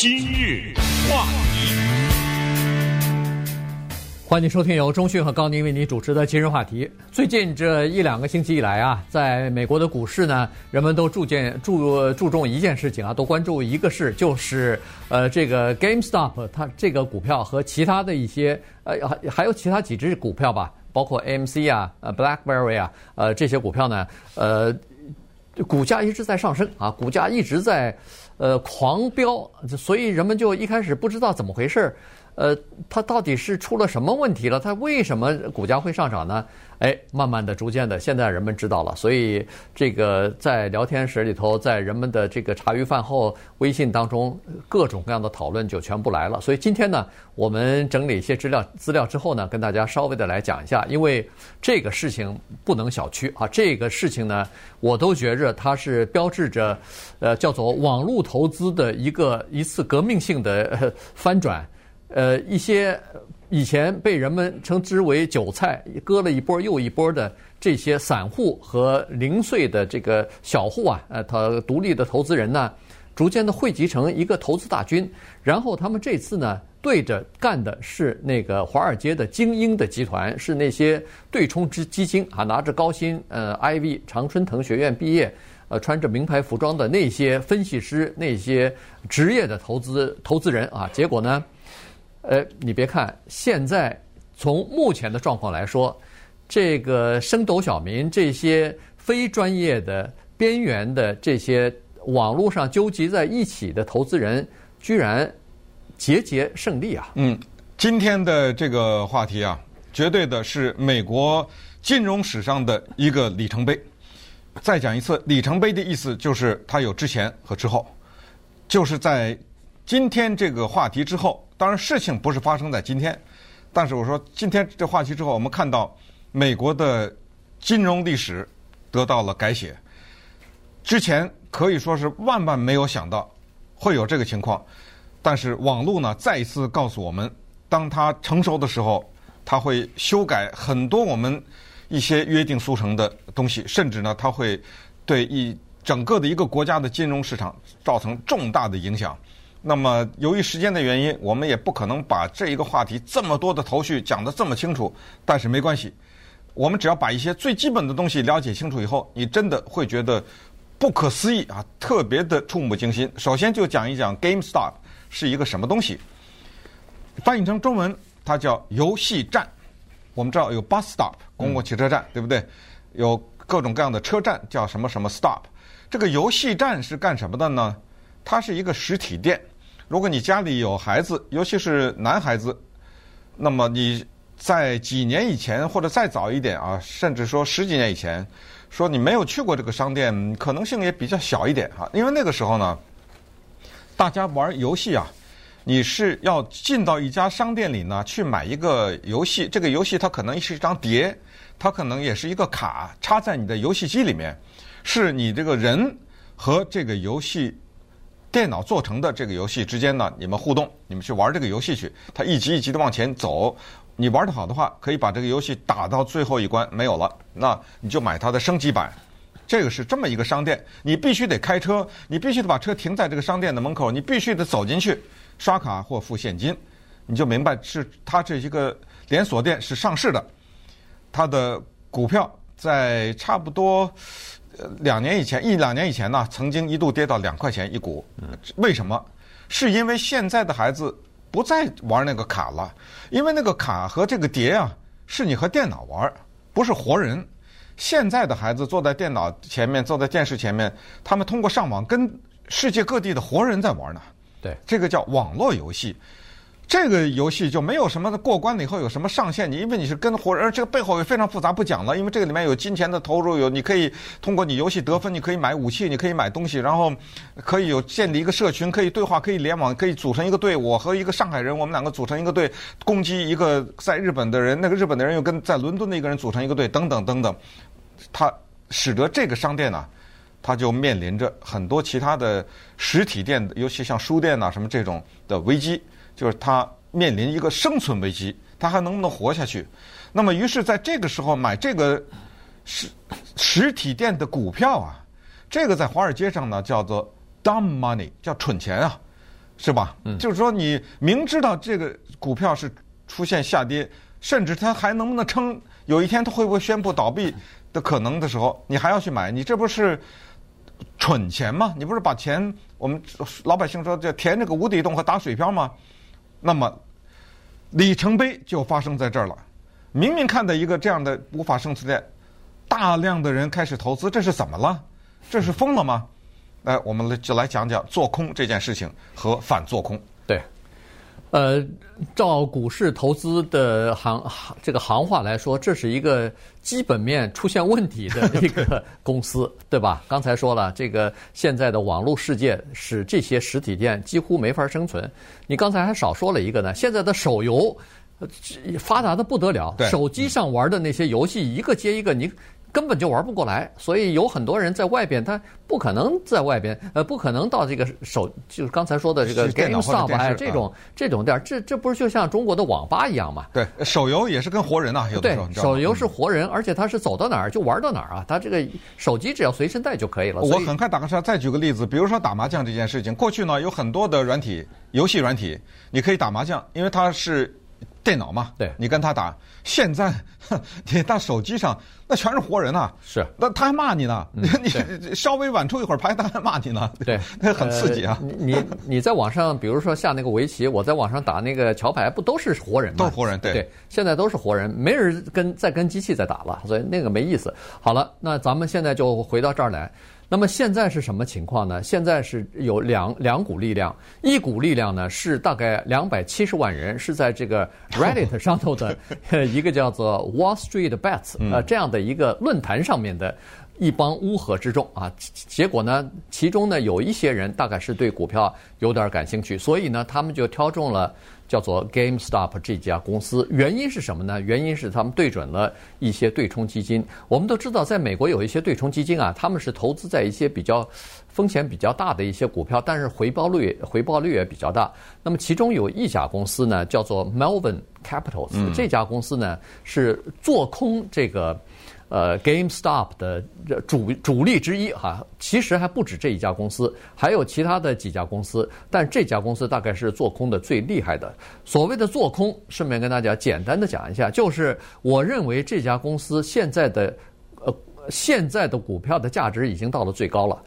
今日话题，欢迎收听由中讯和高宁为您主持的今日话题。最近这一两个星期以来啊，在美国的股市呢，人们都注见注注重一件事情啊，都关注一个事，就是呃，这个 GameStop 它这个股票和其他的一些呃还还有其他几只股票吧，包括 AMC 啊、呃 BlackBerry 啊，呃这些股票呢，呃。股价一直在上升啊，股价一直在，呃，狂飙，所以人们就一开始不知道怎么回事儿。呃，它到底是出了什么问题了？它为什么股价会上涨呢？哎，慢慢的、逐渐的，现在人们知道了。所以这个在聊天室里头，在人们的这个茶余饭后、微信当中，各种各样的讨论就全部来了。所以今天呢，我们整理一些资料资料之后呢，跟大家稍微的来讲一下，因为这个事情不能小觑啊。这个事情呢，我都觉着它是标志着，呃，叫做网络投资的一个一次革命性的翻转。呃，一些以前被人们称之为韭菜，割了一波又一波的这些散户和零碎的这个小户啊，呃，他独立的投资人呢，逐渐的汇集成一个投资大军。然后他们这次呢，对着干的是那个华尔街的精英的集团，是那些对冲之基金啊，拿着高薪，呃，IV 常春藤学院毕业，呃，穿着名牌服装的那些分析师，那些职业的投资投资人啊，结果呢？呃，你别看现在从目前的状况来说，这个升斗小民这些非专业的边缘的这些网络上纠集在一起的投资人，居然节节胜利啊！嗯，今天的这个话题啊，绝对的是美国金融史上的一个里程碑。再讲一次，里程碑的意思就是它有之前和之后，就是在今天这个话题之后。当然，事情不是发生在今天，但是我说今天这话题之后，我们看到美国的金融历史得到了改写。之前可以说是万万没有想到会有这个情况，但是网络呢再一次告诉我们，当它成熟的时候，它会修改很多我们一些约定俗成的东西，甚至呢，它会对一整个的一个国家的金融市场造成重大的影响。那么，由于时间的原因，我们也不可能把这一个话题这么多的头绪讲得这么清楚。但是没关系，我们只要把一些最基本的东西了解清楚以后，你真的会觉得不可思议啊，特别的触目惊心。首先就讲一讲 GameStop 是一个什么东西，翻译成中文它叫游戏站。我们知道有 Bus Stop 公共汽车站，对不对？有各种各样的车站叫什么什么 Stop。这个游戏站是干什么的呢？它是一个实体店。如果你家里有孩子，尤其是男孩子，那么你在几年以前或者再早一点啊，甚至说十几年以前，说你没有去过这个商店，可能性也比较小一点哈。因为那个时候呢，大家玩游戏啊，你是要进到一家商店里呢去买一个游戏，这个游戏它可能是一张碟，它可能也是一个卡，插在你的游戏机里面，是你这个人和这个游戏。电脑做成的这个游戏之间呢，你们互动，你们去玩这个游戏去，它一级一级的往前走。你玩得好的话，可以把这个游戏打到最后一关没有了，那你就买它的升级版。这个是这么一个商店，你必须得开车，你必须得把车停在这个商店的门口，你必须得走进去刷卡或付现金，你就明白是它这一个连锁店是上市的，它的股票在差不多。两年以前，一两年以前呢，曾经一度跌到两块钱一股。为什么？是因为现在的孩子不再玩那个卡了，因为那个卡和这个碟啊，是你和电脑玩，不是活人。现在的孩子坐在电脑前面，坐在电视前面，他们通过上网跟世界各地的活人在玩呢。对，这个叫网络游戏。这个游戏就没有什么过关了以后有什么上限？你因为你是跟活人，这个背后也非常复杂，不讲了。因为这个里面有金钱的投入，有你可以通过你游戏得分，你可以买武器，你可以买东西，然后可以有建立一个社群，可以对话，可以联网，可以组成一个队。我和一个上海人，我们两个组成一个队，攻击一个在日本的人，那个日本的人又跟在伦敦的一个人组成一个队，等等等等。它使得这个商店呢，它就面临着很多其他的实体店，尤其像书店呐什么这种的危机。就是他面临一个生存危机，他还能不能活下去？那么，于是在这个时候买这个实实体店的股票啊，这个在华尔街上呢叫做 dumb money，叫蠢钱啊，是吧？嗯，就是说你明知道这个股票是出现下跌，甚至它还能不能撑，有一天它会不会宣布倒闭的可能的时候，你还要去买，你这不是蠢钱吗？你不是把钱我们老百姓说叫填这个无底洞和打水漂吗？那么里程碑就发生在这儿了。明明看到一个这样的无法生存的，大量的人开始投资，这是怎么了？这是疯了吗？来，我们来就来讲讲做空这件事情和反做空。对，呃，照股市投资的行这个行话来说，这是一个基本面出现问题的一个公司，对吧？刚才说了，这个现在的网络世界使这些实体店几乎没法生存。你刚才还少说了一个呢，现在的手游发达的不得了，手机上玩的那些游戏一个接一个，你。根本就玩不过来，所以有很多人在外边，他不可能在外边，呃，不可能到这个手，就是刚才说的这个 GameStop 哎，这种这种店，这这不是就像中国的网吧一样吗？对，手游也是跟活人呐，有的时候。对，手游是活人，而且他是走到哪儿就玩到哪儿啊，他这个手机只要随身带就可以了。我很快打个岔，再举个例子，比如说打麻将这件事情，过去呢有很多的软体游戏软体，你可以打麻将，因为它是。电脑嘛，对，你跟他打。现在 你到手机上，那全是活人啊！是，那他还骂你呢。嗯、你稍微晚出一会儿牌，他还骂你呢。对，那 很刺激啊！呃、你你在网上，比如说下那个围棋，我在网上打那个桥牌，不都是活人吗？都是活人，对。对，现在都是活人，没人跟再跟机器在打了，所以那个没意思。好了，那咱们现在就回到这儿来。那么现在是什么情况呢？现在是有两两股力量，一股力量呢是大概两百七十万人是在这个 Reddit 上头的一个叫做 Wall Street Bets 呃这样的一个论坛上面的一帮乌合之众啊。结果呢，其中呢有一些人大概是对股票有点感兴趣，所以呢他们就挑中了。叫做 GameStop 这家公司，原因是什么呢？原因是他们对准了一些对冲基金。我们都知道，在美国有一些对冲基金啊，他们是投资在一些比较风险比较大的一些股票，但是回报率回报率也比较大。那么其中有一家公司呢，叫做 Melvin Capital，这家公司呢是做空这个。呃，GameStop 的主主力之一哈，其实还不止这一家公司，还有其他的几家公司，但这家公司大概是做空的最厉害的。所谓的做空，顺便跟大家简单的讲一下，就是我认为这家公司现在的呃现在的股票的价值已经到了最高了，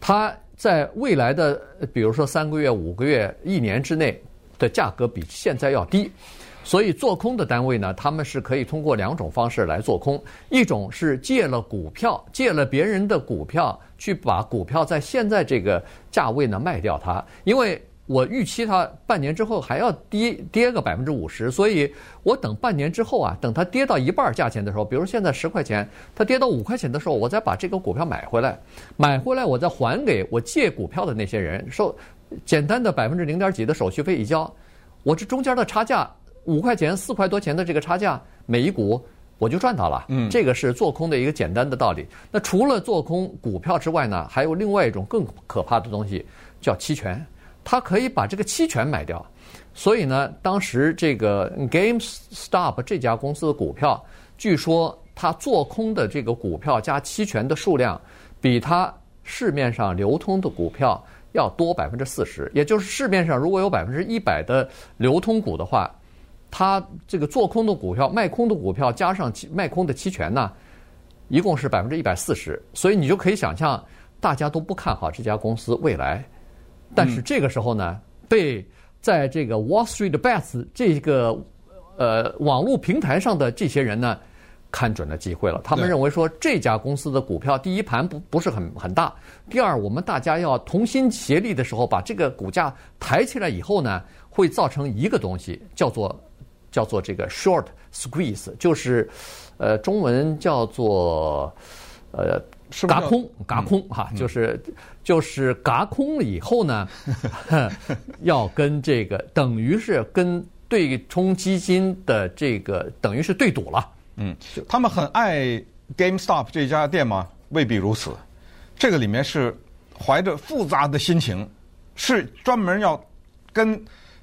它在未来的比如说三个月、五个月、一年之内的价格比现在要低。所以做空的单位呢，他们是可以通过两种方式来做空，一种是借了股票，借了别人的股票，去把股票在现在这个价位呢卖掉它，因为我预期它半年之后还要跌跌个百分之五十，所以我等半年之后啊，等它跌到一半价钱的时候，比如现在十块钱，它跌到五块钱的时候，我再把这个股票买回来，买回来我再还给我借股票的那些人，收简单的百分之零点几的手续费一交，我这中间的差价。五块钱、四块多钱的这个差价，每一股我就赚到了。嗯，这个是做空的一个简单的道理。那除了做空股票之外呢，还有另外一种更可怕的东西，叫期权。它可以把这个期权买掉。所以呢，当时这个 GameStop 这家公司的股票，据说它做空的这个股票加期权的数量，比它市面上流通的股票。要多百分之四十，也就是市面上如果有百分之一百的流通股的话，它这个做空的股票、卖空的股票加上卖空的期权呢，一共是百分之一百四十。所以你就可以想象，大家都不看好这家公司未来。但是这个时候呢，被在这个 Wall Street Bets 这个呃网络平台上的这些人呢。看准了机会了，他们认为说这家公司的股票第一盘不不是很很大，第二我们大家要同心协力的时候把这个股价抬起来以后呢，会造成一个东西叫做叫做这个 short squeeze，就是呃中文叫做呃是是嘎空嘎空哈，就是就是嘎空了以后呢，要跟这个等于是跟对冲基金的这个等于是对赌了。嗯，他们很爱 GameStop 这家店吗？未必如此。这个里面是怀着复杂的心情，是专门要跟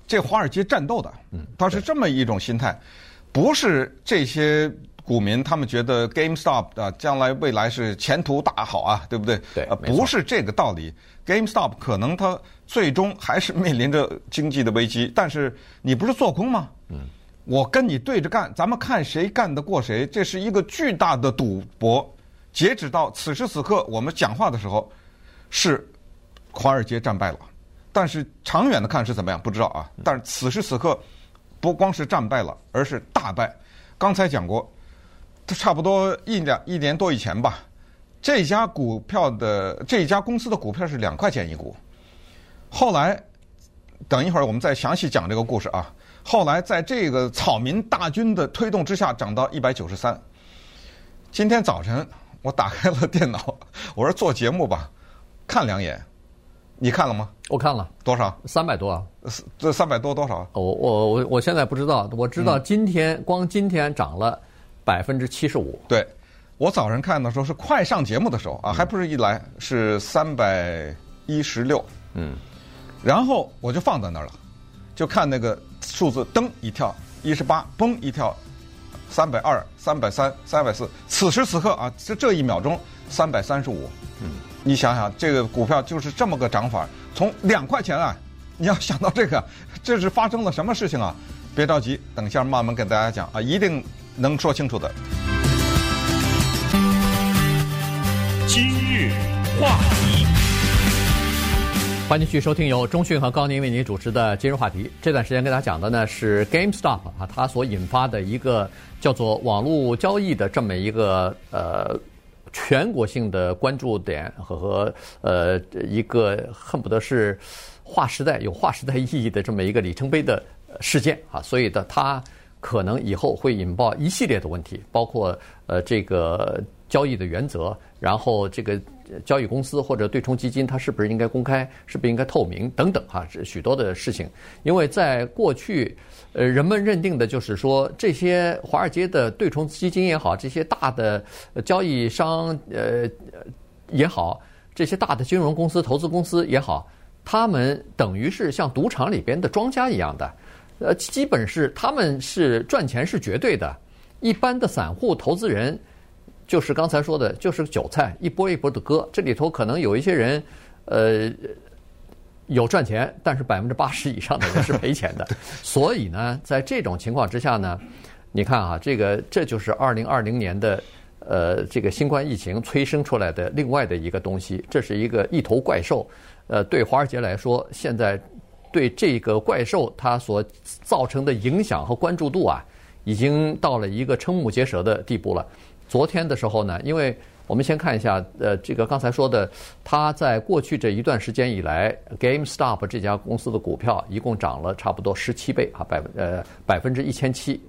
这华尔街战斗的。嗯，他是这么一种心态，不是这些股民他们觉得 GameStop 啊，将来未来是前途大好啊，对不对？对，呃，不是这个道理。GameStop 可能它最终还是面临着经济的危机，但是你不是做空吗？嗯，我跟你对着干，咱们看谁干得过谁，这是一个巨大的赌博。截止到此时此刻，我们讲话的时候，是华尔街战败了，但是长远的看是怎么样？不知道啊。但是此时此刻，不光是战败了，而是大败。刚才讲过。差不多一两一年多以前吧，这家股票的这家公司的股票是两块钱一股，后来等一会儿我们再详细讲这个故事啊。后来在这个草民大军的推动之下，涨到一百九十三。今天早晨我打开了电脑，我说做节目吧，看两眼，你看了吗？我看了，多少？三百多啊？这三百多多少？我我我我现在不知道，我知道今天、嗯、光今天涨了。百分之七十五。对，我早上看的时候是快上节目的时候啊，还不是一来是三百一十六。嗯，然后我就放在那儿了，就看那个数字噔一跳，一十八，嘣一跳，三百二、三百三、三百四。此时此刻啊，这这一秒钟三百三十五。嗯，你想想，这个股票就是这么个涨法，从两块钱啊，你要想到这个，这是发生了什么事情啊？别着急，等一下慢慢跟大家讲啊，一定。能说清楚的。今日话题，欢迎继续收听由中讯和高宁为您主持的今日话题。这段时间跟大家讲的呢是 GameStop 啊，它所引发的一个叫做网络交易的这么一个呃全国性的关注点和和呃一个恨不得是划时代有划时代意义的这么一个里程碑的事件啊，所以的它。可能以后会引爆一系列的问题，包括呃这个交易的原则，然后这个交易公司或者对冲基金它是不是应该公开，是不是应该透明等等哈，这许多的事情。因为在过去，呃人们认定的就是说，这些华尔街的对冲基金也好，这些大的交易商呃也好，这些大的金融公司、投资公司也好，他们等于是像赌场里边的庄家一样的。呃，基本是他们是赚钱是绝对的，一般的散户投资人就是刚才说的，就是韭菜，一波一波的割。这里头可能有一些人，呃，有赚钱，但是百分之八十以上的人是赔钱的。所以呢，在这种情况之下呢，你看啊，这个这就是二零二零年的呃这个新冠疫情催生出来的另外的一个东西，这是一个一头怪兽。呃，对华尔街来说，现在。对这个怪兽它所造成的影响和关注度啊，已经到了一个瞠目结舌的地步了。昨天的时候呢，因为我们先看一下，呃，这个刚才说的，它在过去这一段时间以来，GameStop 这家公司的股票一共涨了差不多十七倍啊，百分呃百分之一千七，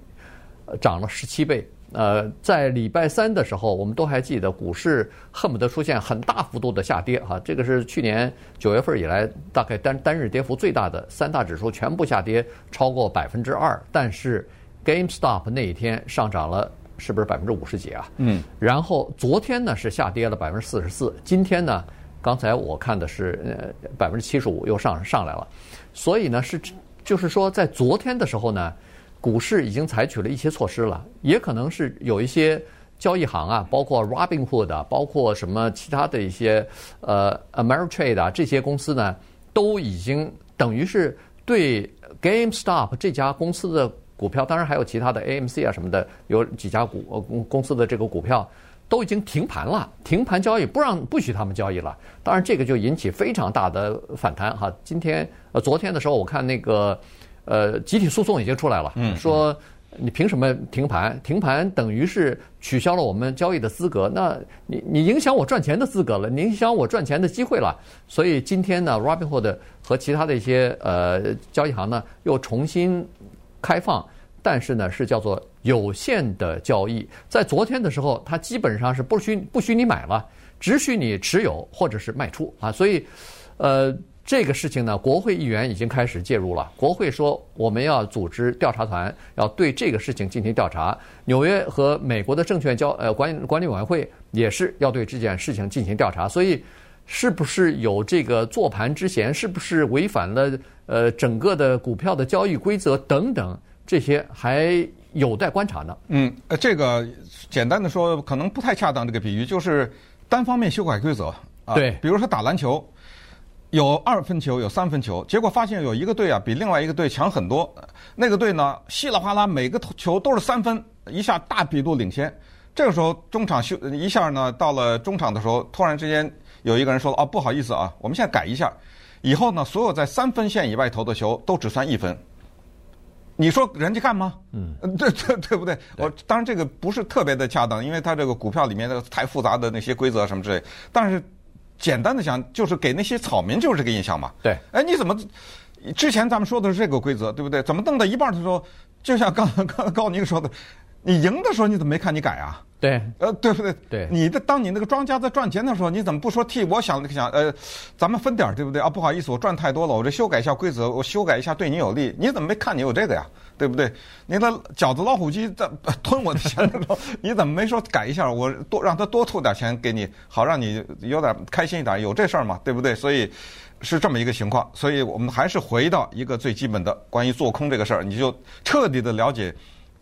涨了十七倍。呃，在礼拜三的时候，我们都还记得股市恨不得出现很大幅度的下跌哈，这个是去年九月份以来大概单单日跌幅最大的，三大指数全部下跌超过百分之二，但是 GameStop 那一天上涨了，是不是百分之五十几啊？嗯。然后昨天呢是下跌了百分之四十四，今天呢，刚才我看的是呃百分之七十五又上上来了，所以呢是就是说在昨天的时候呢。股市已经采取了一些措施了，也可能是有一些交易行啊，包括 Robinhood，啊包括什么其他的一些呃 Ameritrade 啊这些公司呢，都已经等于是对 GameStop 这家公司的股票，当然还有其他的 AMC 啊什么的，有几家股公公司的这个股票都已经停盘了，停盘交易，不让不许他们交易了。当然这个就引起非常大的反弹哈。今天呃昨天的时候，我看那个。呃，集体诉讼已经出来了，说你凭什么停盘？停盘等于是取消了我们交易的资格，那你你影响我赚钱的资格了，你影响我赚钱的机会了。所以今天呢，Robinhood 和其他的一些呃交易行呢又重新开放，但是呢是叫做有限的交易。在昨天的时候，它基本上是不许不许你买了，只许你持有或者是卖出啊。所以，呃。这个事情呢，国会议员已经开始介入了。国会说，我们要组织调查团，要对这个事情进行调查。纽约和美国的证券交呃管管理委员会也是要对这件事情进行调查。所以，是不是有这个做盘之嫌？是不是违反了呃整个的股票的交易规则等等？这些还有待观察呢。嗯，呃，这个简单的说，可能不太恰当。这个比喻就是单方面修改规则啊。对，比如说打篮球，有二分球，有三分球，结果发现有一个队啊比另外一个队强很多，那个队呢稀里哗啦每个球都是三分，一下大比度领先。这个时候中场休一下呢，到了中场的时候，突然之间有一个人说了：“啊，不好意思啊，我们现在改一下，以后呢，所有在三分线以外投的球都只算一分。”你说人家干吗？嗯，对对对不对？我当然这个不是特别的恰当，因为他这个股票里面的太复杂的那些规则什么之类。但是简单的讲，就是给那些草民就是这个印象嘛。对，哎，你怎么之前咱们说的是这个规则，对不对？怎么弄到一半的时候，就像刚刚高宁说的，你赢的时候你怎么没看你改啊？对，呃，对不对？对，你的当你那个庄家在赚钱的时候，你怎么不说替我想想？呃，咱们分点儿，对不对？啊，不好意思，我赚太多了，我这修改一下规则，我修改一下对你有利。你怎么没看你有这个呀？对不对？你的饺子老虎机在吞我的钱的时候，你怎么没说改一下？我多让他多吐点钱给你，好让你有点开心一点。有这事儿吗？对不对？所以是这么一个情况。所以我们还是回到一个最基本的关于做空这个事儿，你就彻底的了解。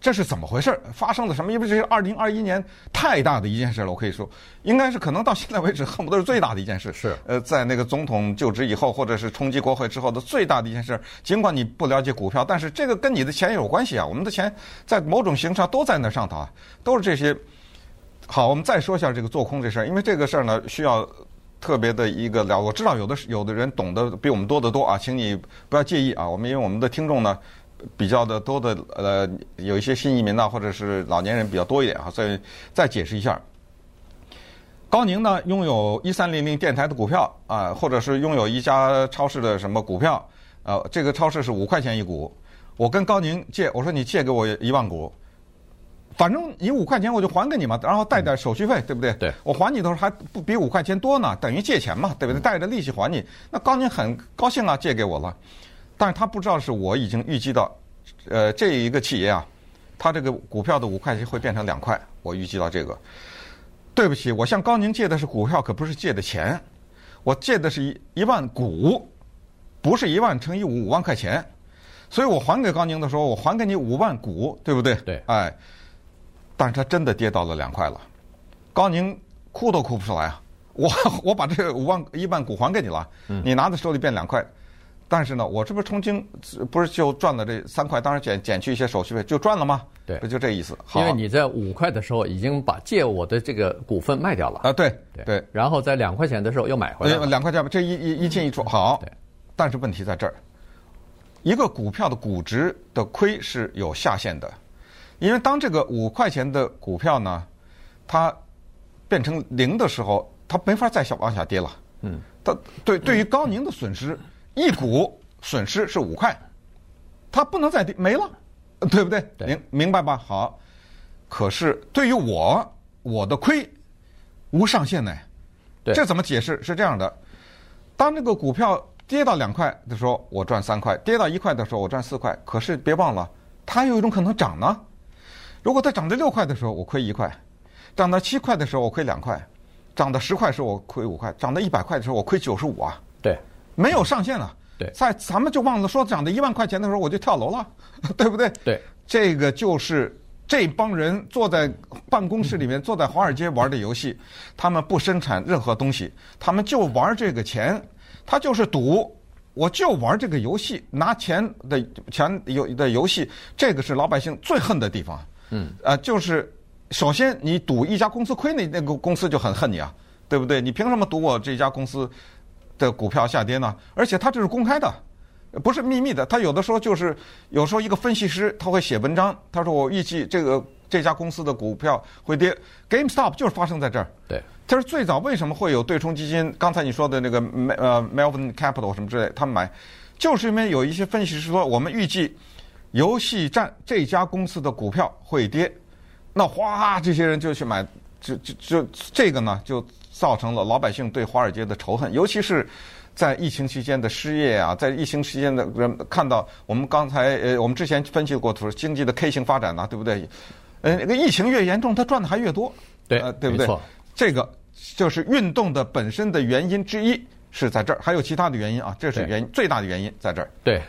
这是怎么回事？发生了什么？因为这是二零二一年太大的一件事了，我可以说，应该是可能到现在为止恨不得是最大的一件事。是，呃，在那个总统就职以后，或者是冲击国会之后的最大的一件事。尽管你不了解股票，但是这个跟你的钱有关系啊。我们的钱在某种形式上都在那上头啊，都是这些。好，我们再说一下这个做空这事儿，因为这个事儿呢需要特别的一个了。我知道有的有的人懂得比我们多得多啊，请你不要介意啊。我们因为我们的听众呢。比较的多的呃，有一些新移民呐，或者是老年人比较多一点啊，所以再解释一下。高宁呢，拥有一三零零电台的股票啊，或者是拥有一家超市的什么股票，呃，这个超市是五块钱一股，我跟高宁借，我说你借给我一万股，反正你五块钱我就还给你嘛，然后带点手续费，对不对？对，我还你的时候还不比五块钱多呢，等于借钱嘛，对不对？带着利息还你，那高宁很高兴啊，借给我了。但是他不知道是我已经预计到，呃，这一个企业啊，他这个股票的五块钱会变成两块，我预计到这个。对不起，我向高宁借的是股票，可不是借的钱，我借的是一一万股，不是一万乘以五五万块钱，所以我还给高宁的时候，我还给你五万股，对不对？对。哎，但是他真的跌到了两块了，高宁哭都哭不出来啊！我我把这五万一万股还给你了，你拿在手里变两块。但是呢，我这不是从经不是就赚了这三块，当然减减去一些手续费就赚了吗？对，不就这意思。因为你在五块的时候已经把借我的这个股份卖掉了啊，对对，然后在两块钱的时候又买回来了，两块钱这一一一进一出好。对，但是问题在这儿，一个股票的估值的亏是有下限的，因为当这个五块钱的股票呢，它变成零的时候，它没法再下往下跌了。嗯，它对对于高宁的损失。一股损失是五块，它不能再跌没了，对不对？明明白吧？好，可是对于我，我的亏无上限呢。对，这怎么解释？是这样的，当这个股票跌到两块的时候，我赚三块；跌到一块的时候，我赚四块。可是别忘了，它有一种可能涨呢。如果它涨到六块的时候，我亏一块；涨到七块的时候，我亏两块；涨到十块的时候，我亏五块；涨到一百块的时候，我亏九十五啊。对。没有上限了，对，在咱们就忘了说涨到一万块钱的时候我就跳楼了，对不对？对，这个就是这帮人坐在办公室里面，坐在华尔街玩的游戏，他们不生产任何东西，他们就玩这个钱，他就是赌，我就玩这个游戏，拿钱的钱游的游戏，这个是老百姓最恨的地方。嗯，呃，就是首先你赌一家公司亏，那那个公司就很恨你啊，对不对？你凭什么赌我这家公司？的股票下跌呢，而且它这是公开的，不是秘密的。它有的时候就是有时候一个分析师他会写文章，他说我预计这个这家公司的股票会跌。GameStop 就是发生在这儿。对，他说最早为什么会有对冲基金？刚才你说的那个呃 Melvin Capital 什么之类，他们买，就是因为有一些分析师说我们预计游戏战这家公司的股票会跌，那哗这些人就去买，就就就这个呢就。造成了老百姓对华尔街的仇恨，尤其是在疫情期间的失业啊，在疫情期间的人看到我们刚才呃，我们之前分析过图，经济的 K 型发展呢，对不对？呃，那个疫情越严重，他赚的还越多，对，呃，对不对？这个就是运动的本身的原因之一是在这儿，还有其他的原因啊，这是原因最大的原因在这儿。对，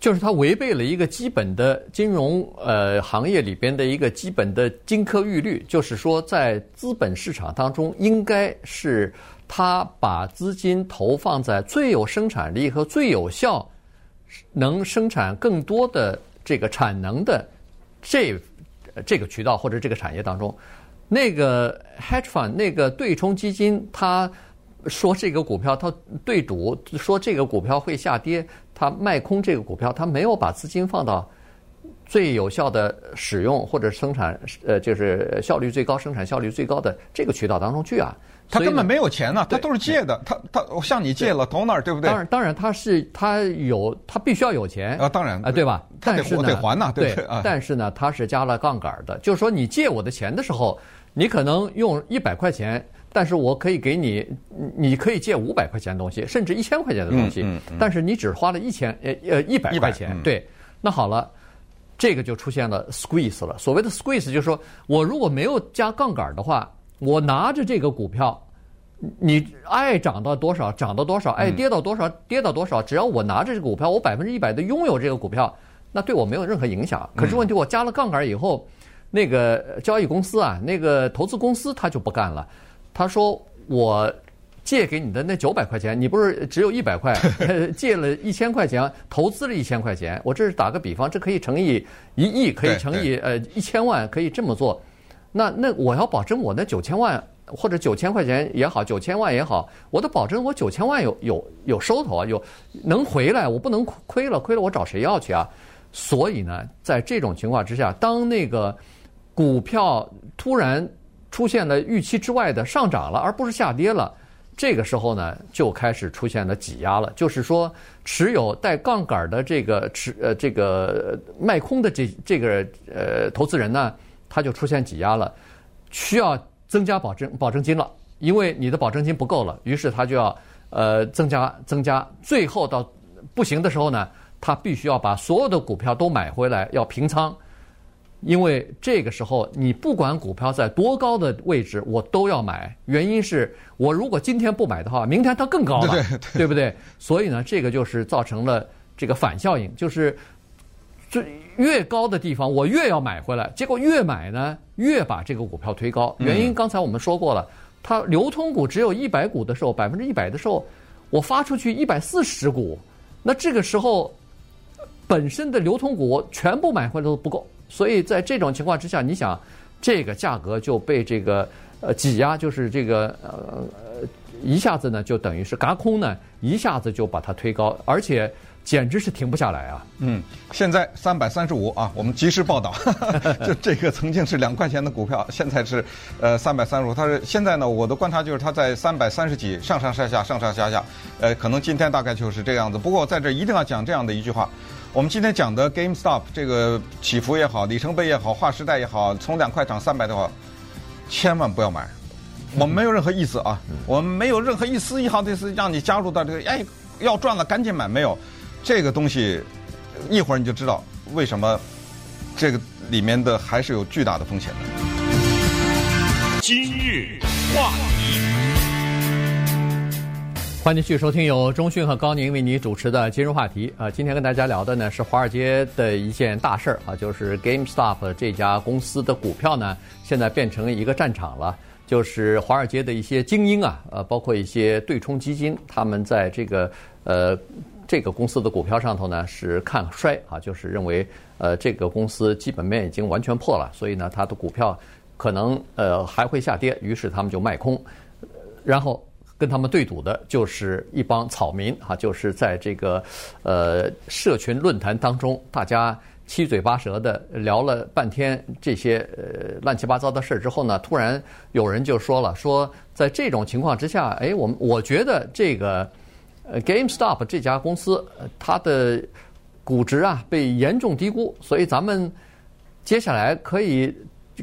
就是它违背了一个基本的金融呃行业里边的一个基本的金科玉律，就是说在资本市场当中，应该是它把资金投放在最有生产力和最有效能生产更多的这个产能的这这个渠道或者这个产业当中。那个 hedge fund 那个对冲基金，他说这个股票他对赌，说这个股票会下跌。他卖空这个股票，他没有把资金放到最有效的使用或者生产，呃，就是效率最高、生产效率最高的这个渠道当中去啊。他根本没有钱呢，他都是借的。他他向你借了，投那儿，对不对？当然，当然他是他有，他必须要有钱啊，当然啊，对吧？但是呢，得还呐，对。但是呢，他是加了杠杆的，就是说你借我的钱的时候，你可能用一百块钱。但是我可以给你，你可以借五百块钱的东西，甚至一千块钱的东西。嗯嗯。但是你只花了一千呃呃一百块钱，对。那好了，这个就出现了 squeeze 了。所谓的 squeeze 就是说我如果没有加杠杆的话，我拿着这个股票，你爱涨到多少涨到多少，爱跌到多少跌到多少，只要我拿着这个股票，我百分之一百的拥有这个股票，那对我没有任何影响。可是问题我加了杠杆以后，那个交易公司啊，那个投资公司他就不干了。他说：“我借给你的那九百块钱，你不是只有一百块？借了一千块钱，投资了一千块钱。我这是打个比方，这可以乘以一亿，可以乘以呃一千万，可以这么做。那那我要保证我那九千万或者九千块钱也好，九千万也好，我得保证我九千万有有有收头啊，有能回来，我不能亏了，亏了我找谁要去啊？所以呢，在这种情况之下，当那个股票突然……出现了预期之外的上涨了，而不是下跌了。这个时候呢，就开始出现了挤压了。就是说，持有带杠杆的这个持呃这个卖空的这这个呃投资人呢，他就出现挤压了，需要增加保证保证金了，因为你的保证金不够了，于是他就要呃增加增加，最后到不行的时候呢，他必须要把所有的股票都买回来，要平仓。因为这个时候，你不管股票在多高的位置，我都要买。原因是我如果今天不买的话，明天它更高了，对，对，对，对不对？所以呢，这个就是造成了这个反效应，就是这越高的地方我越要买回来，结果越买呢，越把这个股票推高。原因刚才我们说过了，它流通股只有一百股的时候，百分之一百的时候，我发出去一百四十股，那这个时候本身的流通股全部买回来都不够。所以在这种情况之下，你想，这个价格就被这个呃挤压，就是这个呃一下子呢，就等于是嘎空呢，一下子就把它推高，而且简直是停不下来啊。嗯，现在三百三十五啊，我们及时报道，就这个曾经是两块钱的股票，现在是呃三百三十五。它是现在呢，我的观察就是它在三百三十几上上下下上上下下，呃，可能今天大概就是这样子。不过在这一定要讲这样的一句话。我们今天讲的 GameStop 这个起伏也好，里程碑也好，划时代也好，从两块涨三百的话，千万不要买。我们没有任何意思啊，我们没有任何一丝一毫的意思让你加入到这个，哎，要赚了赶紧买，没有。这个东西一会儿你就知道为什么这个里面的还是有巨大的风险的。今日话题。欢迎继续收听由中讯和高宁为你主持的今日话题。啊，今天跟大家聊的呢是华尔街的一件大事儿啊，就是 GameStop 这家公司的股票呢，现在变成一个战场了。就是华尔街的一些精英啊，呃，包括一些对冲基金，他们在这个呃这个公司的股票上头呢是看衰啊，就是认为呃这个公司基本面已经完全破了，所以呢它的股票可能呃还会下跌，于是他们就卖空，然后。跟他们对赌的就是一帮草民哈，就是在这个呃社群论坛当中，大家七嘴八舌的聊了半天这些呃乱七八糟的事儿之后呢，突然有人就说了，说在这种情况之下，哎，我们我觉得这个呃 GameStop 这家公司它的估值啊被严重低估，所以咱们接下来可以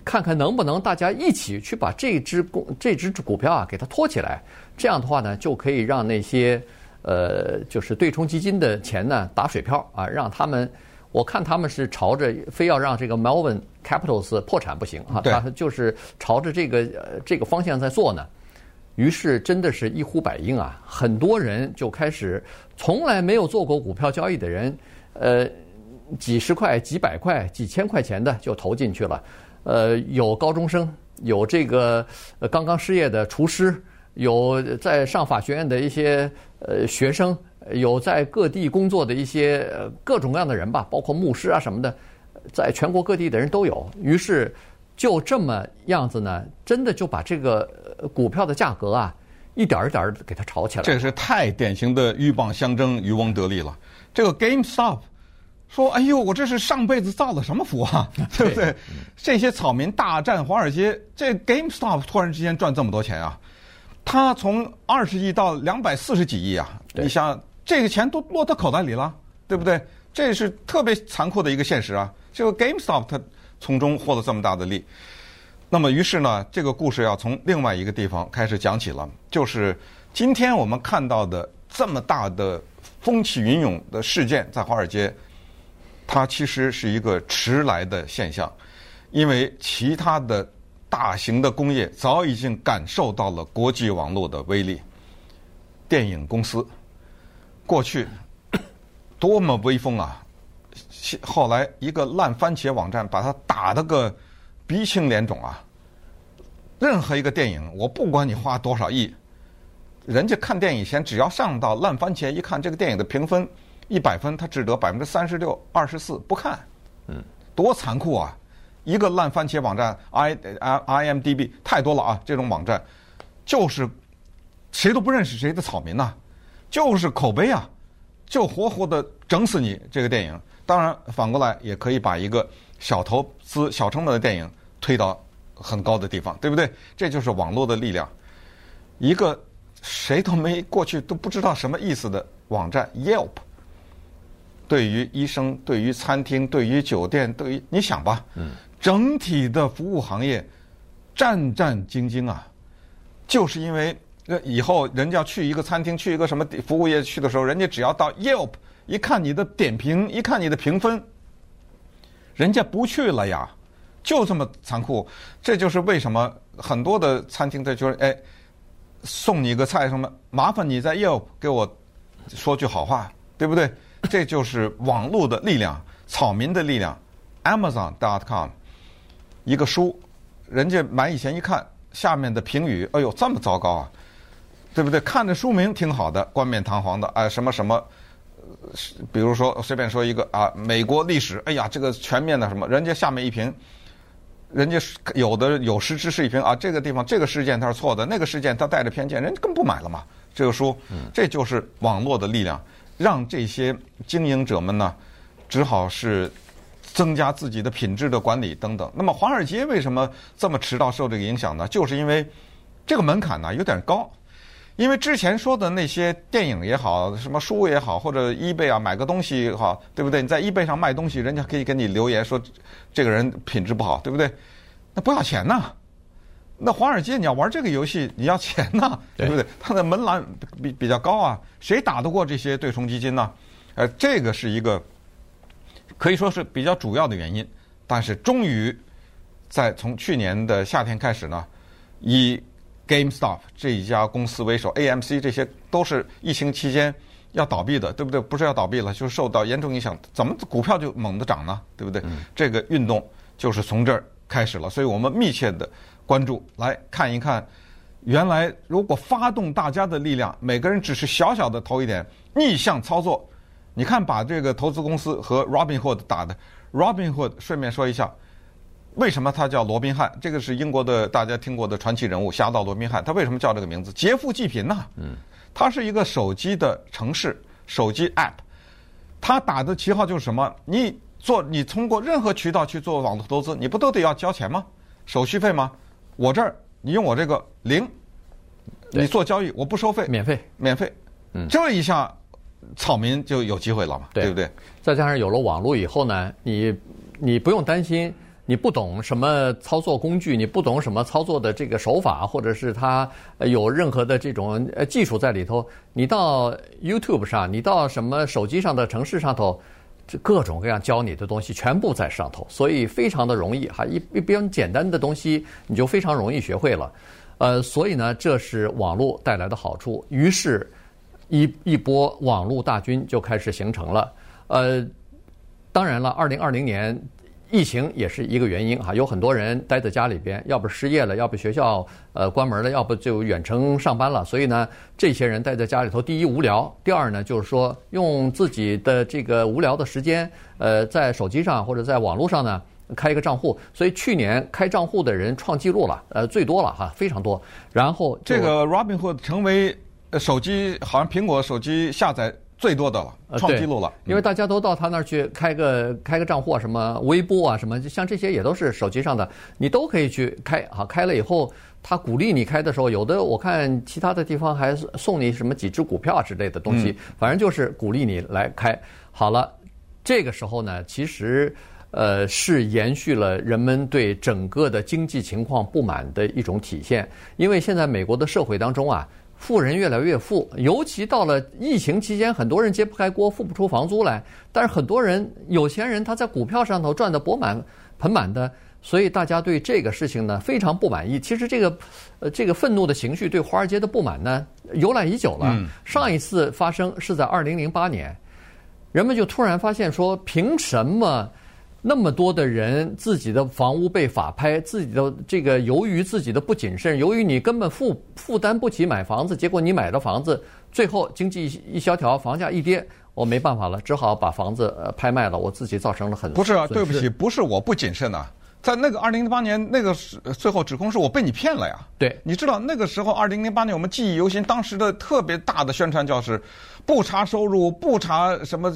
看看能不能大家一起去把这只股这只股票啊给它托起来。这样的话呢，就可以让那些呃，就是对冲基金的钱呢打水漂啊，让他们，我看他们是朝着非要让这个 Melvin Capitals 破产不行啊，他就是朝着这个呃这个方向在做呢。于是真的是一呼百应啊，很多人就开始从来没有做过股票交易的人，呃，几十块、几百块、几千块钱的就投进去了。呃，有高中生，有这个刚刚失业的厨师，有在上法学院的一些呃学生，有在各地工作的一些各种各样的人吧，包括牧师啊什么的，在全国各地的人都有。于是就这么样子呢，真的就把这个股票的价格啊。一点一点给它炒起来，这是太典型的鹬蚌相争，渔翁得利了。这个 GameStop 说：“哎呦，我这是上辈子造的什么福啊？对不对？这些草民大战华尔街，这 GameStop 突然之间赚这么多钱啊！他从二十亿到两百四十几亿啊！你想，这个钱都落他口袋里了，对不对？这是特别残酷的一个现实啊！这个 GameStop 他从中获得这么大的利。”那么，于是呢，这个故事要从另外一个地方开始讲起了，就是今天我们看到的这么大的风起云涌的事件，在华尔街，它其实是一个迟来的现象，因为其他的大型的工业早已经感受到了国际网络的威力。电影公司过去 多么威风啊，后来一个烂番茄网站把它打得个。鼻青脸肿啊！任何一个电影，我不管你花多少亿，人家看电影前只要上到烂番茄一看这个电影的评分一百分，他只得百分之三十六、二十四不看，嗯，多残酷啊！一个烂番茄网站 i i m d b 太多了啊！这种网站就是谁都不认识谁的草民呐，就是口碑啊，就活活的整死你这个电影。当然反过来也可以把一个小投资、小成本的电影。推到很高的地方，对不对？这就是网络的力量。一个谁都没过去都不知道什么意思的网站 Yelp，对于医生、对于餐厅、对于酒店、对于你想吧，整体的服务行业战战兢兢啊，就是因为以后人家去一个餐厅、去一个什么服务业去的时候，人家只要到 Yelp 一看你的点评，一看你的评分，人家不去了呀。就这么残酷，这就是为什么很多的餐厅在就是哎，送你一个菜什么，麻烦你在 Yelp 给我说句好话，对不对？这就是网络的力量，草民的力量。Amazon.com 一个书，人家买以前一看下面的评语，哎呦这么糟糕啊，对不对？看着书名挺好的，冠冕堂皇的，哎什么什么，比如说随便说一个啊，美国历史，哎呀这个全面的什么，人家下面一评。人家有的有识之士一评啊，这个地方这个事件它是错的，那个事件它带着偏见，人家更不买了嘛。这个书，这就是网络的力量，让这些经营者们呢，只好是增加自己的品质的管理等等。那么华尔街为什么这么迟到受这个影响呢？就是因为这个门槛呢有点高。因为之前说的那些电影也好，什么书也好，或者 eBay 啊买个东西也好，对不对？你在 eBay 上卖东西，人家可以给你留言说这个人品质不好，对不对？那不要钱呐。那华尔街你要玩这个游戏，你要钱呐，对不对？它的门槛比比较高啊，谁打得过这些对冲基金呢？呃，这个是一个可以说是比较主要的原因。但是终于在从去年的夏天开始呢，以 GameStop 这一家公司为首，AMC 这些都是疫情期间要倒闭的，对不对？不是要倒闭了，就是受到严重影响，怎么股票就猛地涨呢？对不对？嗯、这个运动就是从这儿开始了，所以我们密切的关注，来看一看，原来如果发动大家的力量，每个人只是小小的投一点，逆向操作，你看把这个投资公司和 Robinhood 打的，Robinhood 顺便说一下。为什么他叫罗宾汉？这个是英国的大家听过的传奇人物侠盗罗宾汉。他为什么叫这个名字？劫富济贫呐。嗯。他是一个手机的城市，手机 App。他打的旗号就是什么？你做你通过任何渠道去做网络投资，你不都得要交钱吗？手续费吗？我这儿你用我这个零，你做交易我不收费，免费，免费。嗯。这一下，草民就有机会了嘛？对，对不对？再加上有了网络以后呢，你你不用担心。你不懂什么操作工具，你不懂什么操作的这个手法，或者是它有任何的这种呃技术在里头，你到 YouTube 上，你到什么手机上的城市上头，这各种各样教你的东西全部在上头，所以非常的容易哈，一一边简单的东西你就非常容易学会了，呃，所以呢，这是网络带来的好处，于是，一一波网络大军就开始形成了，呃。当然了，二零二零年。疫情也是一个原因哈，有很多人待在家里边，要不失业了，要不学校呃关门了，要不就远程上班了。所以呢，这些人待在家里头，第一无聊，第二呢就是说用自己的这个无聊的时间，呃，在手机上或者在网络上呢开一个账户。所以去年开账户的人创纪录了，呃，最多了哈，非常多。然后这个 Robinhood 成为手机，好像苹果手机下载。最多的了，创纪录了，因为大家都到他那儿去开个开个账户啊，什么微波啊，什么像这些也都是手机上的，你都可以去开。好，开了以后，他鼓励你开的时候，有的我看其他的地方还送你什么几只股票之类的东西，反正就是鼓励你来开。好了，这个时候呢，其实呃是延续了人们对整个的经济情况不满的一种体现，因为现在美国的社会当中啊。富人越来越富，尤其到了疫情期间，很多人揭不开锅，付不出房租来。但是很多人有钱人他在股票上头赚得钵满盆满的，所以大家对这个事情呢非常不满意。其实这个呃这个愤怒的情绪对华尔街的不满呢由来已久了。上一次发生是在二零零八年，人们就突然发现说，凭什么？那么多的人，自己的房屋被法拍，自己的这个由于自己的不谨慎，由于你根本负负担不起买房子，结果你买了房子，最后经济一萧条，房价一跌，我没办法了，只好把房子呃拍卖了，我自己造成了很多。不是啊，对不起，不是我不谨慎呐、啊。在那个二零零八年那个是最后指控是我被你骗了呀。对，你知道那个时候二零零八年我们记忆犹新，当时的特别大的宣传就是不查收入，不查什么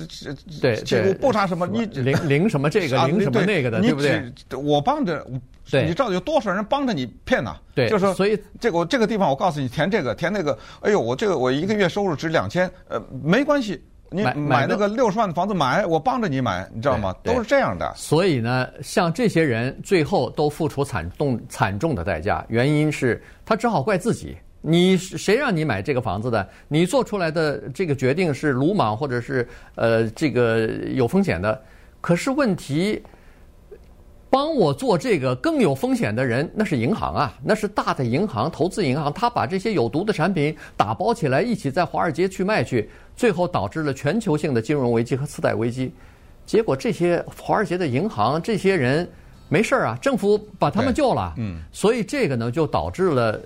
对对，不查什么你零零什么这个零什么那个的，对不对？我帮着，你知道有多少人帮着你骗呐？对，就是说所以这个我这个地方我告诉你填这个填那个，哎呦我这个我一个月收入只两千，呃没关系。你买那个六十万的房子买，我帮着你买，你知道吗？都是这样的。所以呢，像这些人最后都付出惨重惨重的代价，原因是他只好怪自己。你谁让你买这个房子的？你做出来的这个决定是鲁莽，或者是呃这个有风险的。可是问题。帮我做这个更有风险的人，那是银行啊，那是大的银行、投资银行，他把这些有毒的产品打包起来，一起在华尔街去卖去，最后导致了全球性的金融危机和次贷危机。结果这些华尔街的银行这些人没事儿啊，政府把他们救了，嗯，所以这个呢就导致了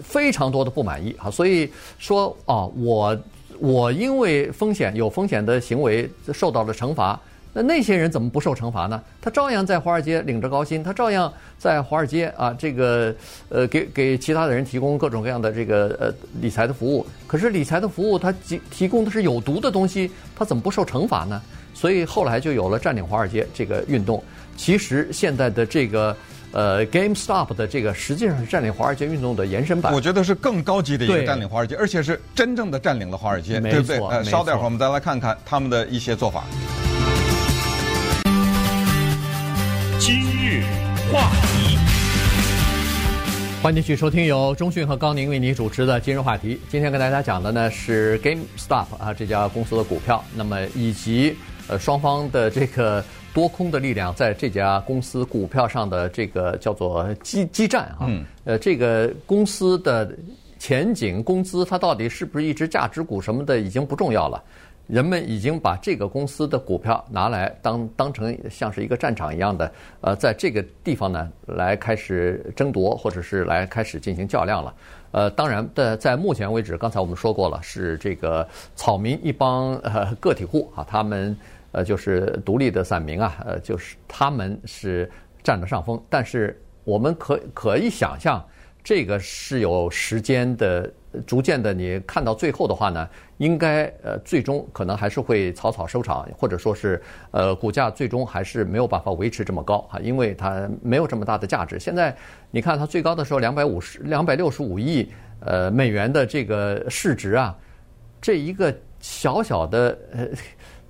非常多的不满意啊。所以说啊，我我因为风险有风险的行为受到了惩罚。那那些人怎么不受惩罚呢？他照样在华尔街领着高薪，他照样在华尔街啊，这个呃给给其他的人提供各种各样的这个呃理财的服务。可是理财的服务他提提供的是有毒的东西，他怎么不受惩罚呢？所以后来就有了占领华尔街这个运动。其实现在的这个呃 GameStop 的这个实际上是占领华尔街运动的延伸版。我觉得是更高级的一个占领华尔街，而且是真正的占领了华尔街，对不对？呃，稍待会儿我们再来看看他们的一些做法。今日话题，欢迎继续收听由中讯和高宁为您主持的今日话题。今天跟大家讲的呢是 GameStop 啊这家公司的股票，那么以及呃双方的这个多空的力量在这家公司股票上的这个叫做激激战啊。嗯。呃，这个公司的前景、工资，它到底是不是一只价值股什么的，已经不重要了。人们已经把这个公司的股票拿来当当成像是一个战场一样的，呃，在这个地方呢来开始争夺，或者是来开始进行较量了。呃，当然，的在目前为止，刚才我们说过了，是这个草民一帮呃个体户啊，他们呃就是独立的散民啊，呃，就是他们是占了上风。但是我们可可以想象，这个是有时间的。逐渐的，你看到最后的话呢，应该呃最终可能还是会草草收场，或者说是呃股价最终还是没有办法维持这么高啊，因为它没有这么大的价值。现在你看它最高的时候两百五十两百六十五亿呃美元的这个市值啊，这一个小小的呃。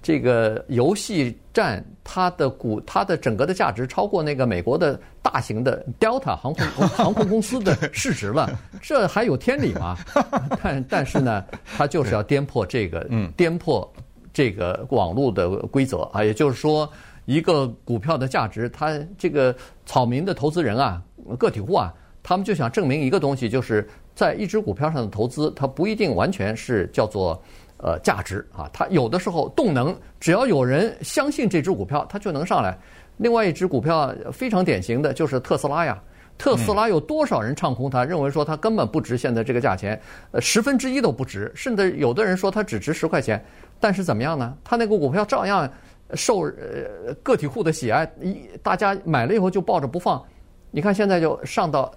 这个游戏占它的股，它的整个的价值超过那个美国的大型的 Delta 航空 航空公司的市值了，这还有天理吗？但但是呢，它就是要颠破这个，颠破这个网络的规则啊，也就是说，一个股票的价值，它这个草民的投资人啊，个体户啊，他们就想证明一个东西，就是在一只股票上的投资，它不一定完全是叫做。呃价值啊。它有的时候动能，只要有人相信这只股票，它就能上来。另外一只股票非常典型的就是特斯拉呀。特斯拉有多少人唱空它，认为说它根本不值现在这个价钱，呃，十分之一都不值，甚至有的人说它只值十块钱。但是怎么样呢？它那个股票照样受呃个体户的喜爱，一大家买了以后就抱着不放。你看现在就上到。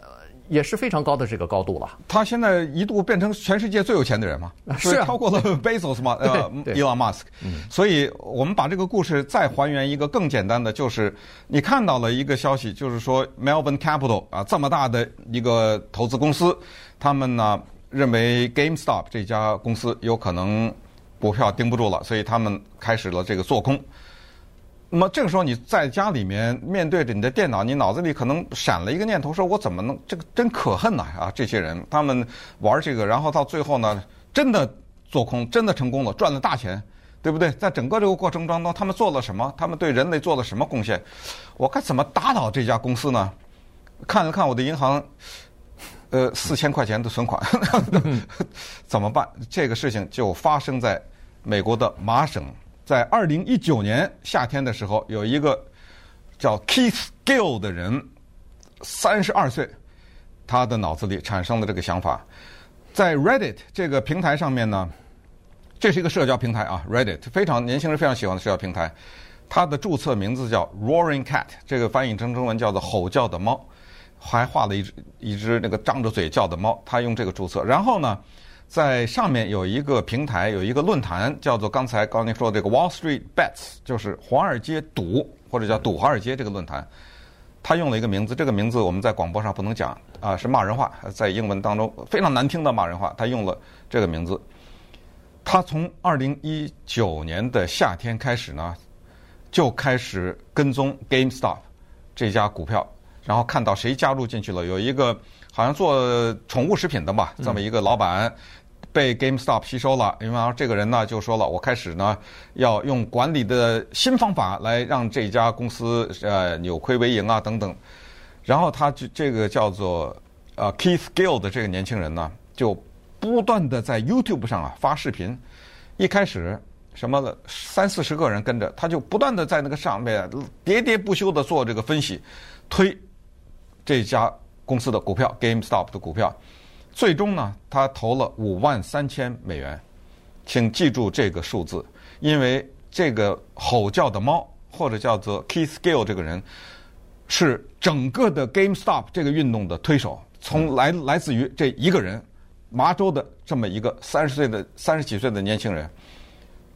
也是非常高的这个高度了。他现在一度变成全世界最有钱的人嘛，是超过了 Bezos 嘛，呃，Elon Musk。所以我们把这个故事再还原一个更简单的，就是你看到了一个消息，就是说 Melbourne Capital 啊这么大的一个投资公司，他们呢认为 GameStop 这家公司有可能股票盯不住了，所以他们开始了这个做空。那么这个时候你在家里面面对着你的电脑，你脑子里可能闪了一个念头，说我怎么能这个真可恨呐啊！这些人他们玩这个，然后到最后呢，真的做空，真的成功了，赚了大钱，对不对？在整个这个过程当中，他们做了什么？他们对人类做了什么贡献？我该怎么打倒这家公司呢？看了看我的银行，呃，四千块钱的存款，怎么办？这个事情就发生在美国的麻省。在二零一九年夏天的时候，有一个叫 Keith Gill 的人，三十二岁，他的脑子里产生了这个想法，在 Reddit 这个平台上面呢，这是一个社交平台啊，Reddit 非常年轻人非常喜欢的社交平台，它的注册名字叫 Roaring Cat，这个翻译成中文叫做吼叫的猫，还画了一只一只那个张着嘴叫的猫，他用这个注册，然后呢。在上面有一个平台，有一个论坛，叫做刚才高宁说的这个 Wall Street Bets，就是华尔街赌或者叫赌华尔街这个论坛。他用了一个名字，这个名字我们在广播上不能讲啊，是骂人话，在英文当中非常难听的骂人话。他用了这个名字。他从二零一九年的夏天开始呢，就开始跟踪 GameStop 这家股票，然后看到谁加入进去了，有一个好像做宠物食品的吧，这么一个老板。被 GameStop 吸收了，因为这个人呢就说了，我开始呢要用管理的新方法来让这家公司呃扭亏为盈啊等等。然后他就这个叫做呃 Keith Gill 的这个年轻人呢，就不断的在 YouTube 上啊发视频。一开始什么三四十个人跟着，他就不断的在那个上面喋喋不休的做这个分析，推这家公司的股票 GameStop 的股票。最终呢，他投了五万三千美元，请记住这个数字，因为这个吼叫的猫或者叫做 Keith Gill 这个人，是整个的 GameStop 这个运动的推手，从来来自于这一个人，麻州的这么一个三十岁的三十几岁的年轻人，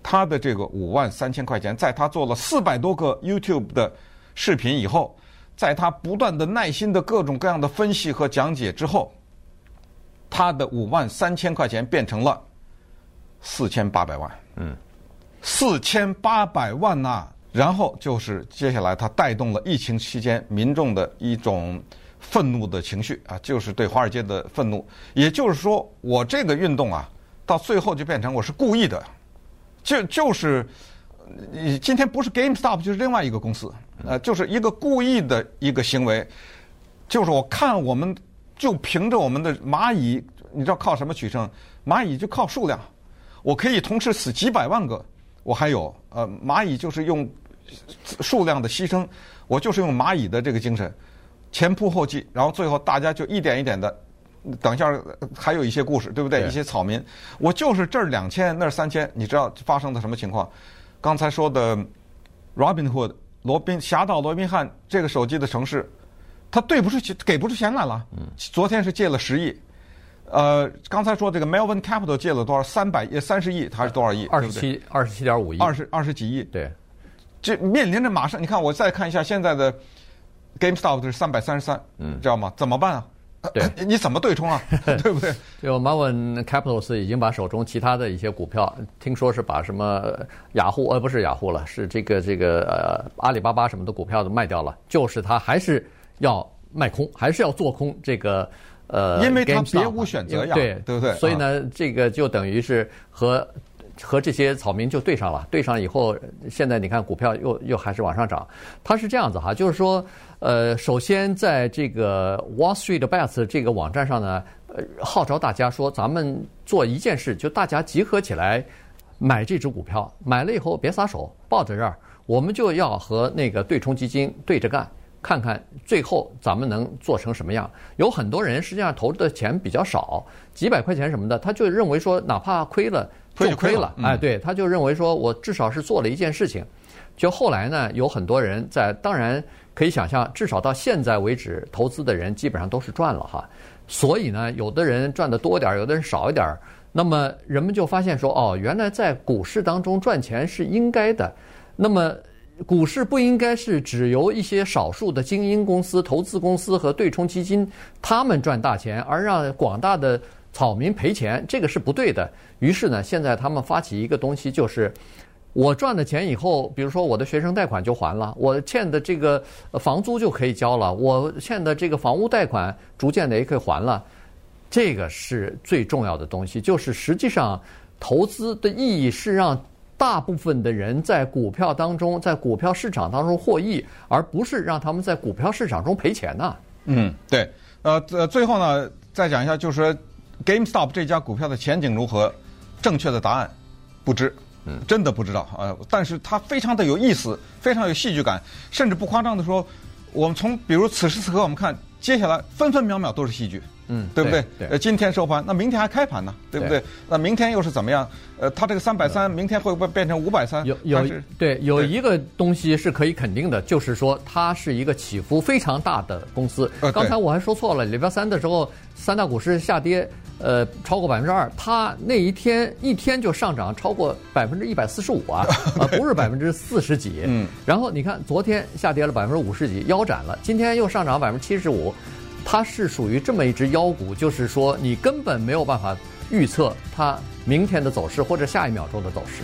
他的这个五万三千块钱，在他做了四百多个 YouTube 的视频以后，在他不断的耐心的各种各样的分析和讲解之后。他的五万三千块钱变成了四千八百万，嗯，四千八百万呐、啊。然后就是接下来他带动了疫情期间民众的一种愤怒的情绪啊，就是对华尔街的愤怒。也就是说，我这个运动啊，到最后就变成我是故意的，就就是你今天不是 GameStop 就是另外一个公司，呃，就是一个故意的一个行为，就是我看我们。就凭着我们的蚂蚁，你知道靠什么取胜？蚂蚁就靠数量，我可以同时死几百万个，我还有呃蚂蚁就是用数量的牺牲，我就是用蚂蚁的这个精神，前仆后继，然后最后大家就一点一点的，等一下还有一些故事，对不对？对一些草民，我就是这儿两千，那儿三千，你知道发生的什么情况？刚才说的 Robinhood 罗宾侠盗罗宾汉这个手机的城市。他对不出钱，给不出钱来了。昨天是借了十亿，呃，刚才说这个 Melvin Capital 借了多少？三百亿、三十亿还是多少亿？二十七、二十七点五亿。二十二十几亿。对，这面临着马上，你看我再看一下现在的 GameStop 是三百三十三，嗯，知道吗？怎么办啊？对，你怎么对冲啊？对不对？就 Melvin Capital 已经把手中其他的一些股票，听说是把什么雅虎呃不是雅虎了，是这个这个呃阿里巴巴什么的股票都卖掉了，就是他还是。要卖空，还是要做空这个？呃，因为他别无选择呀，对对不对？所以呢，这个就等于是和和这些草民就对上了。对上以后，现在你看股票又又还是往上涨。它是这样子哈，就是说，呃，首先在这个 Wall Street Bets 这个网站上呢，呃，号召大家说，咱们做一件事，就大家集合起来。买这只股票，买了以后别撒手，抱在这儿，我们就要和那个对冲基金对着干，看看最后咱们能做成什么样。有很多人实际上投的钱比较少，几百块钱什么的，他就认为说哪怕亏了就亏了，哎，对，他就认为说我至少是做了一件事情。就后来呢，有很多人在，当然可以想象，至少到现在为止，投资的人基本上都是赚了哈。所以呢，有的人赚的多点儿，有的人少一点儿。那么人们就发现说，哦，原来在股市当中赚钱是应该的。那么股市不应该是只由一些少数的精英公司、投资公司和对冲基金他们赚大钱，而让广大的草民赔钱，这个是不对的。于是呢，现在他们发起一个东西，就是。我赚了钱以后，比如说我的学生贷款就还了，我欠的这个房租就可以交了，我欠的这个房屋贷款逐渐的也可以还了。这个是最重要的东西，就是实际上投资的意义是让大部分的人在股票当中，在股票市场当中获益，而不是让他们在股票市场中赔钱呐。嗯，对。呃，最后呢，再讲一下，就是说 GameStop 这家股票的前景如何？正确的答案不知。嗯真的不知道啊，但是它非常的有意思，非常有戏剧感，甚至不夸张的说，我们从比如此时此刻我们看，接下来分分秒秒都是戏剧，嗯，对不对？对。呃，今天收盘，那明天还开盘呢，对不对？对。那明天又是怎么样？呃，它这个三百三，明天会不会变成五百三？有有对，有一个东西是可以肯定的，就是说它是一个起伏非常大的公司。呃，刚才我还说错了，礼拜三的时候，三大股市下跌。呃，超过百分之二，它那一天一天就上涨超过百分之一百四十五啊，啊，不是百分之四十几。嗯。然后你看，昨天下跌了百分之五十几，腰斩了。今天又上涨百分之七十五，它是属于这么一只妖股，就是说你根本没有办法预测它明天的走势或者下一秒钟的走势。